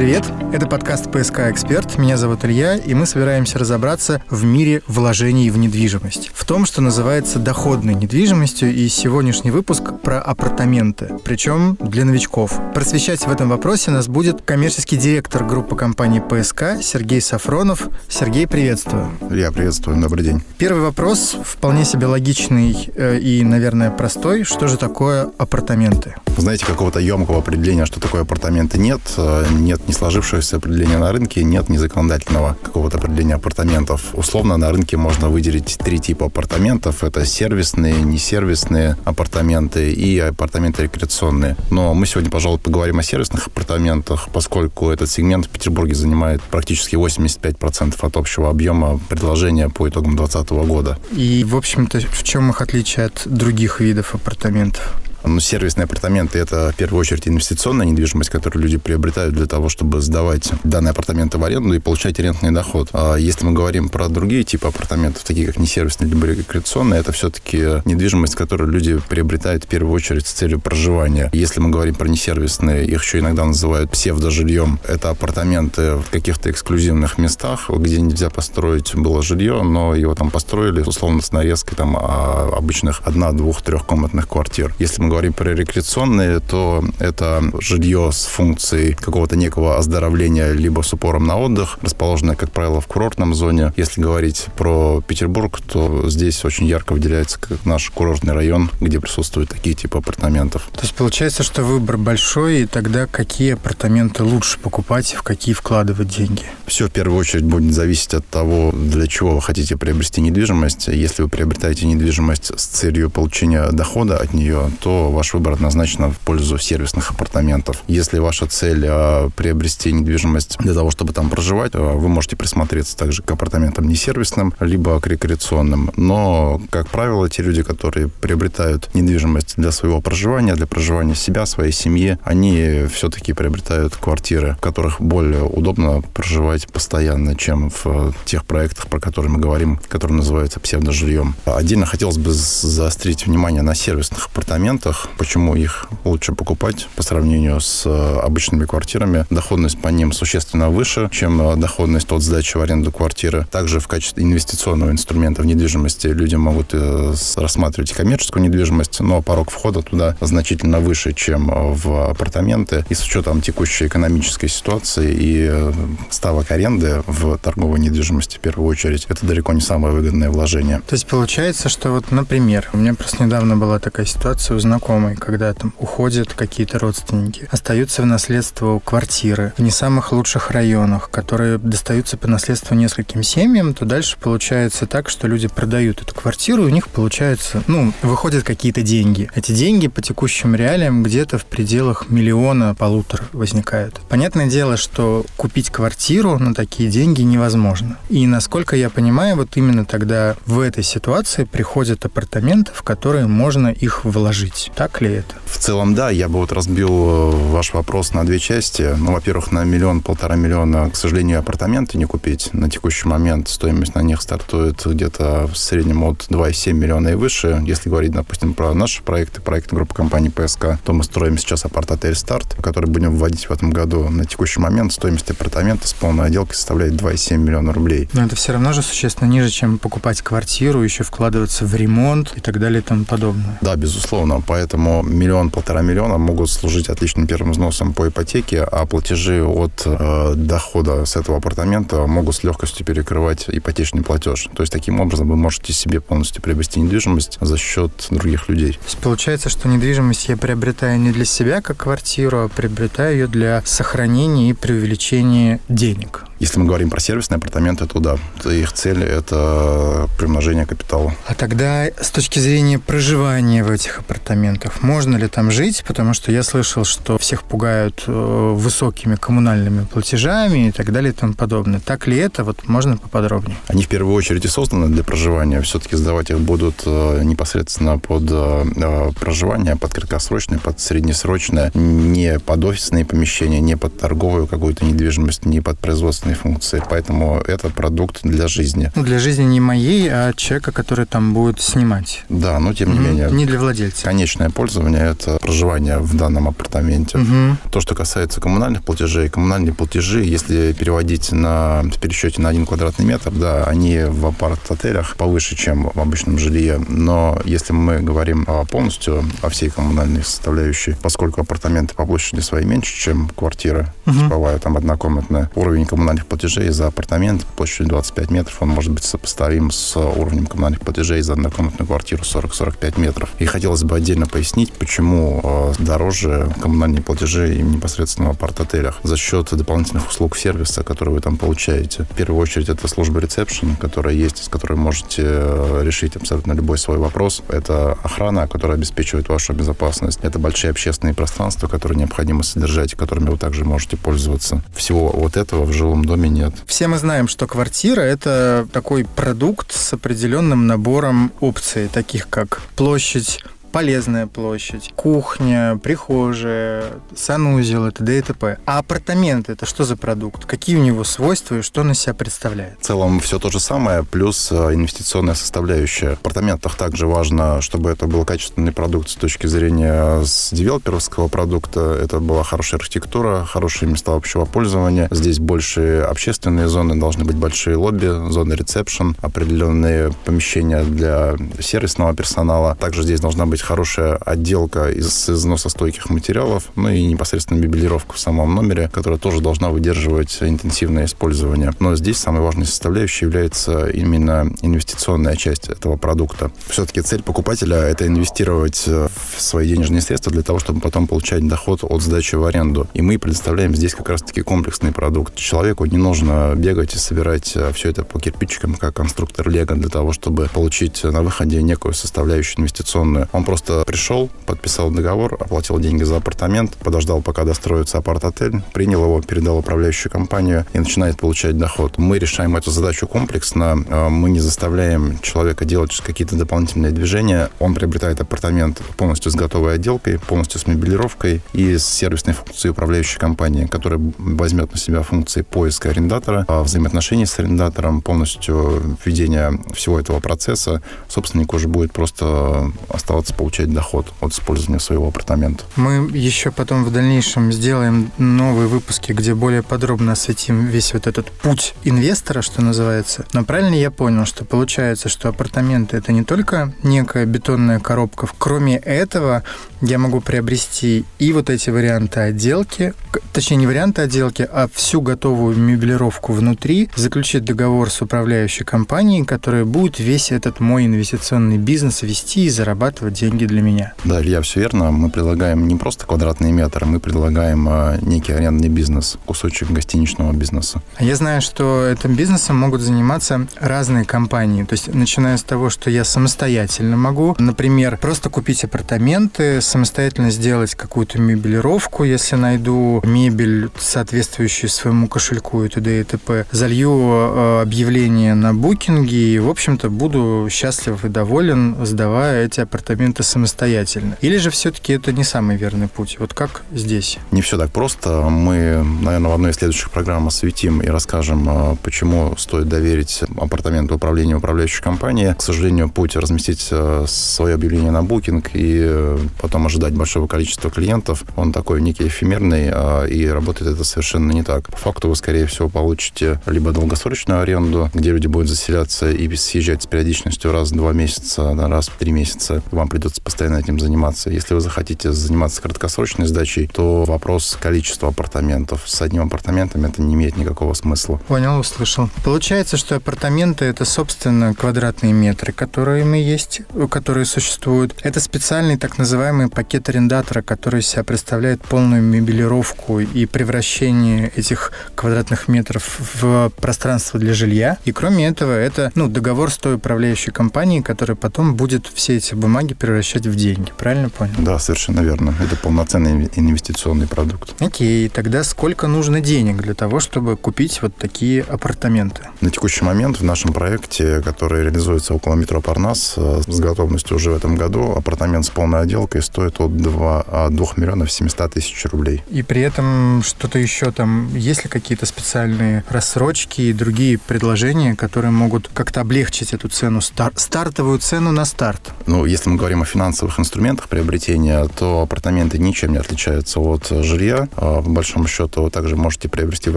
Привет, это подкаст «ПСК Эксперт». Меня зовут Илья, и мы собираемся разобраться в мире вложений в недвижимость. В том, что называется доходной недвижимостью, и сегодняшний выпуск про апартаменты, причем для новичков. Просвещать в этом вопросе нас будет коммерческий директор группы компании «ПСК» Сергей Сафронов. Сергей, приветствую. Илья, приветствую, добрый день. Первый вопрос вполне себе логичный э, и, наверное, простой. Что же такое апартаменты? Знаете, какого-то емкого определения, что такое апартаменты, нет. Э, нет не сложившегося определения на рынке, нет ни законодательного какого-то определения апартаментов. Условно на рынке можно выделить три типа апартаментов. Это сервисные, несервисные апартаменты и апартаменты рекреационные. Но мы сегодня, пожалуй, поговорим о сервисных апартаментах, поскольку этот сегмент в Петербурге занимает практически 85% от общего объема предложения по итогам 2020 года. И, в общем-то, в чем их отличие от других видов апартаментов? Ну, сервисные апартаменты – это, в первую очередь, инвестиционная недвижимость, которую люди приобретают для того, чтобы сдавать данные апартаменты в аренду и получать рентный доход. А если мы говорим про другие типы апартаментов, такие как несервисные либо рекреационные, это все-таки недвижимость, которую люди приобретают в первую очередь с целью проживания. Если мы говорим про несервисные, их еще иногда называют псевдожильем. Это апартаменты в каких-то эксклюзивных местах, где нельзя построить было жилье, но его там построили, условно, с нарезкой там а, обычных одна, двух, трехкомнатных квартир. Если мы говорим про рекреационные, то это жилье с функцией какого-то некого оздоровления либо с упором на отдых, расположенное, как правило, в курортном зоне. Если говорить про Петербург, то здесь очень ярко выделяется как наш курортный район, где присутствуют такие типы апартаментов. То есть получается, что выбор большой, и тогда какие апартаменты лучше покупать и в какие вкладывать деньги? Все в первую очередь будет зависеть от того, для чего вы хотите приобрести недвижимость. Если вы приобретаете недвижимость с целью получения дохода от нее, то ваш выбор однозначно в пользу сервисных апартаментов. Если ваша цель а, приобрести недвижимость для того, чтобы там проживать, а, вы можете присмотреться также к апартаментам не сервисным, либо к рекреационным. Но, как правило, те люди, которые приобретают недвижимость для своего проживания, для проживания себя, своей семьи, они все-таки приобретают квартиры, в которых более удобно проживать постоянно, чем в тех проектах, про которые мы говорим, которые называются псевдожильем. Отдельно хотелось бы заострить внимание на сервисных апартаментах, вопросах, почему их лучше покупать по сравнению с э, обычными квартирами. Доходность по ним существенно выше, чем э, доходность от сдачи в аренду квартиры. Также в качестве инвестиционного инструмента в недвижимости люди могут э, рассматривать коммерческую недвижимость, но порог входа туда значительно выше, чем в апартаменты. И с учетом текущей экономической ситуации и ставок аренды в торговой недвижимости в первую очередь, это далеко не самое выгодное вложение. То есть получается, что вот, например, у меня просто недавно была такая ситуация, узнал знакомый, когда там уходят какие-то родственники, остаются в наследство квартиры в не самых лучших районах, которые достаются по наследству нескольким семьям, то дальше получается так, что люди продают эту квартиру, и у них получается, ну, выходят какие-то деньги. Эти деньги по текущим реалиям где-то в пределах миллиона, полутора возникают. Понятное дело, что купить квартиру на такие деньги невозможно. И насколько я понимаю, вот именно тогда в этой ситуации приходят апартаменты, в которые можно их вложить. Так ли это? В целом, да. Я бы вот разбил э, ваш вопрос на две части. Ну, во-первых, на миллион-полтора миллиона, к сожалению, апартаменты не купить. На текущий момент стоимость на них стартует где-то в среднем от 2,7 миллиона и выше. Если говорить, допустим, про наши проекты, проекты группы компании ПСК, то мы строим сейчас апарт-отель «Старт», который будем вводить в этом году. На текущий момент стоимость апартамента с полной отделкой составляет 2,7 миллиона рублей. Но это все равно же существенно ниже, чем покупать квартиру, еще вкладываться в ремонт и так далее и тому подобное. Да, безусловно. Поэтому миллион-полтора миллиона могут служить отличным первым взносом по ипотеке, а платежи от э, дохода с этого апартамента могут с легкостью перекрывать ипотечный платеж. То есть таким образом вы можете себе полностью приобрести недвижимость за счет других людей. То есть получается, что недвижимость я приобретаю не для себя как квартиру, а приобретаю ее для сохранения и преувеличения денег. Если мы говорим про сервисные апартаменты, то да, их цель – это примножение капитала. А тогда с точки зрения проживания в этих апартаментах, можно ли там жить? Потому что я слышал, что всех пугают э, высокими коммунальными платежами и так далее и тому подобное. Так ли это? Вот можно поподробнее? Они в первую очередь и созданы для проживания. Все-таки сдавать их будут э, непосредственно под э, проживание, под краткосрочное, под среднесрочное, не под офисные помещения, не под торговую какую-то недвижимость, не под производственные сервисные функции. Поэтому это продукт для жизни. Ну, для жизни не моей, а человека, который там будет снимать. Да, но тем не угу. менее. Не для владельца. Конечное пользование – это проживание в данном апартаменте. Угу. То, что касается коммунальных платежей, коммунальные платежи, если переводить на в пересчете на один квадратный метр, да, они в апарт-отелях повыше, чем в обычном жилье. Но если мы говорим полностью о всей коммунальной составляющей, поскольку апартаменты по площади своей меньше, чем квартиры, угу. типовая, там однокомнатная, уровень коммунальных платежей за апартамент площадью 25 метров, он может быть сопоставим с уровнем коммунальных платежей за однокомнатную квартиру 40-45 метров. И хотелось бы отдельно пояснить, почему э, дороже коммунальные платежи им непосредственно в апарт-отелях за счет дополнительных услуг сервиса, которые вы там получаете. В первую очередь это служба ресепшн, которая есть, с которой можете э, решить абсолютно любой свой вопрос. Это охрана, которая обеспечивает вашу безопасность. Это большие общественные пространства, которые необходимо содержать, которыми вы также можете пользоваться. Всего вот этого в жилом доме нет. Все мы знаем, что квартира — это такой продукт с определенным набором опций, таких как площадь, полезная площадь, кухня, прихожая, санузел, это т.д. и т.п. А апартаменты – это что за продукт? Какие у него свойства и что он из себя представляет? В целом все то же самое, плюс э, инвестиционная составляющая. В апартаментах также важно, чтобы это был качественный продукт с точки зрения с девелоперского продукта. Это была хорошая архитектура, хорошие места общего пользования. Здесь больше общественные зоны, должны быть большие лобби, зоны ресепшн, определенные помещения для сервисного персонала. Также здесь должна быть быть хорошая отделка из износостойких материалов, ну и непосредственно мебелировка в самом номере, которая тоже должна выдерживать интенсивное использование. Но здесь самой важной составляющей является именно инвестиционная часть этого продукта. Все-таки цель покупателя – это инвестировать в свои денежные средства для того, чтобы потом получать доход от сдачи в аренду. И мы предоставляем здесь как раз-таки комплексный продукт. Человеку не нужно бегать и собирать все это по кирпичикам, как конструктор Лего, для того, чтобы получить на выходе некую составляющую инвестиционную. Он просто пришел, подписал договор, оплатил деньги за апартамент, подождал, пока достроится апарт-отель, принял его, передал управляющую компанию и начинает получать доход. Мы решаем эту задачу комплексно. А, мы не заставляем человека делать какие-то дополнительные движения. Он приобретает апартамент полностью с готовой отделкой, полностью с мебелировкой и с сервисной функцией управляющей компании, которая возьмет на себя функции поиска арендатора, а, взаимоотношений с арендатором, полностью введения всего этого процесса. Собственник уже будет просто оставаться получать доход от использования своего апартамента. Мы еще потом в дальнейшем сделаем новые выпуски, где более подробно осветим весь вот этот путь инвестора, что называется. Но правильно я понял, что получается, что апартаменты это не только некая бетонная коробка. Кроме этого, я могу приобрести и вот эти варианты отделки, точнее не варианты отделки, а всю готовую мебелировку внутри, заключить договор с управляющей компанией, которая будет весь этот мой инвестиционный бизнес вести и зарабатывать деньги деньги для меня. Да, Илья, все верно. Мы предлагаем не просто квадратный метр, мы предлагаем а, некий арендный бизнес, кусочек гостиничного бизнеса. Я знаю, что этим бизнесом могут заниматься разные компании. То есть, начиная с того, что я самостоятельно могу, например, просто купить апартаменты, самостоятельно сделать какую-то мебелировку, если найду мебель, соответствующую своему кошельку и т.д. и т.п. Залью а, объявление на букинге и, в общем-то, буду счастлив и доволен, сдавая эти апартаменты это самостоятельно? Или же все-таки это не самый верный путь? Вот как здесь? Не все так просто. Мы, наверное, в одной из следующих программ осветим и расскажем, а, почему стоит доверить апартаменты управления управляющей компании. К сожалению, путь разместить а, свое объявление на букинг и э, потом ожидать большого количества клиентов, он такой некий эфемерный, и работает это совершенно не так. По факту вы, скорее всего, получите либо долгосрочную аренду, где люди будут заселяться и съезжать с периодичностью раз в два месяца, раз в три месяца. Вам придется придется постоянно этим заниматься. Если вы захотите заниматься краткосрочной сдачей, то вопрос количества апартаментов. С одним апартаментом это не имеет никакого смысла. Понял, услышал. Получается, что апартаменты это, собственно, квадратные метры, которые мы есть, которые существуют. Это специальный так называемый пакет арендатора, который себя представляет полную мебелировку и превращение этих квадратных метров в пространство для жилья. И кроме этого, это ну, договор с той управляющей компанией, которая потом будет все эти бумаги превращать в деньги. Правильно понял? Да, совершенно верно. Это полноценный инвестиционный продукт. Окей, тогда сколько нужно денег для того, чтобы купить вот такие апартаменты? На текущий момент в нашем проекте, который реализуется около метро Парнас, э, с готовностью уже в этом году, апартамент с полной отделкой стоит от 2, 2 миллионов 700 тысяч рублей. И при этом что-то еще там, есть ли какие-то специальные рассрочки и другие предложения, которые могут как-то облегчить эту цену, стар стартовую цену на старт? Ну, если мы говорим о финансовых инструментах приобретения, то апартаменты ничем не отличаются от жилья. А, по большому счету, вы также можете приобрести в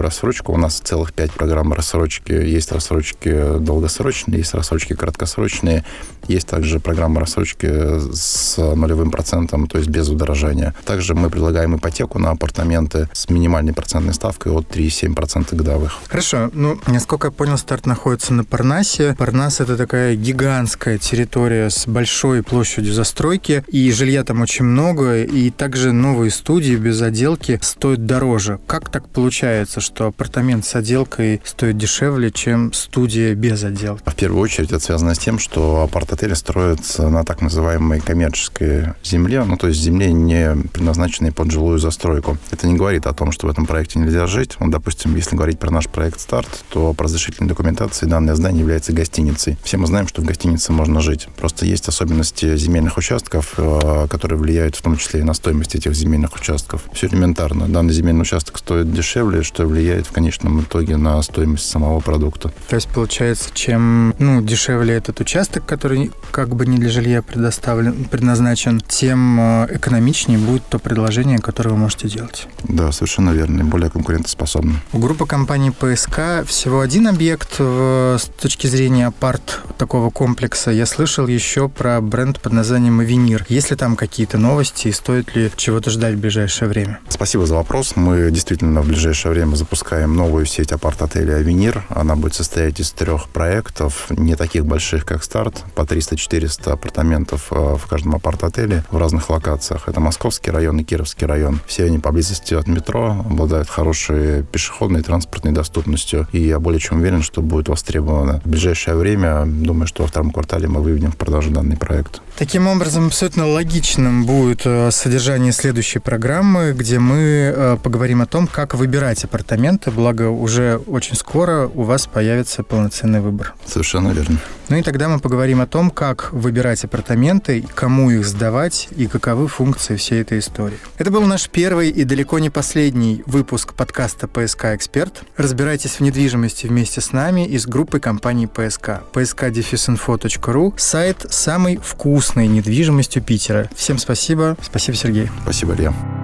рассрочку. У нас целых пять программ рассрочки. Есть рассрочки долгосрочные, есть рассрочки краткосрочные, есть также программа рассрочки с нулевым процентом, то есть без удорожания. Также мы предлагаем ипотеку на апартаменты с минимальной процентной ставкой от 3,7% годовых. Хорошо. Ну, насколько я понял, старт находится на Парнасе. Парнас — это такая гигантская территория с большой площадью застройки, и жилья там очень много, и также новые студии без отделки стоят дороже. Как так получается, что апартамент с отделкой стоит дешевле, чем студия без отделки? В первую очередь это связано с тем, что апарт-отели строятся на так называемой коммерческой земле, ну то есть земле, не предназначенной под жилую застройку. Это не говорит о том, что в этом проекте нельзя жить. Ну, допустим, если говорить про наш проект «Старт», то по разрешительной документации данное здание является гостиницей. Все мы знаем, что в гостинице можно жить. Просто есть особенности земельных участков, э, которые влияют в том числе и на стоимость этих земельных участков. Все элементарно. Данный земельный участок стоит дешевле, что влияет в конечном итоге на стоимость самого продукта. То есть, получается, чем ну, дешевле этот участок, который как бы не для жилья предоставлен, предназначен, тем э, экономичнее будет то предложение, которое вы можете делать. Да, совершенно верно, и более конкурентоспособно. У группы компаний ПСК всего один объект в, с точки зрения апарт такого комплекса. Я слышал еще про бренд под названием «Авенир». Есть ли там какие-то новости и стоит ли чего-то ждать в ближайшее время? Спасибо за вопрос. Мы действительно в ближайшее время запускаем новую сеть апарт-отелей «Авенир». Она будет состоять из трех проектов, не таких больших, как «Старт», по 300-400 апартаментов э, в каждом апарт-отеле в разных локациях. Это Московский район и Кировский район. Все они поблизости от метро, обладают хорошей пешеходной и транспортной доступностью. И я более чем уверен, что будет востребовано. В ближайшее время, думаю, что во втором квартале мы выведем в продажу данный проект. Таким образом, абсолютно логичным будет э, содержание следующей программы, где мы э, поговорим о том, как выбирать апартаменты, благо уже очень скоро у вас появится полноценный выбор. Совершенно верно. Ну и тогда мы поговорим о том, как выбирать апартаменты, кому их сдавать и каковы функции всей этой истории. Это был наш первый и далеко не последний выпуск подкаста «ПСК Эксперт». Разбирайтесь в недвижимости вместе с нами и с группой компаний «ПСК». pskdefisinfo.ru – сайт самой вкусной недвижимостью Питера. Всем спасибо. Спасибо, Сергей. Спасибо, Илья.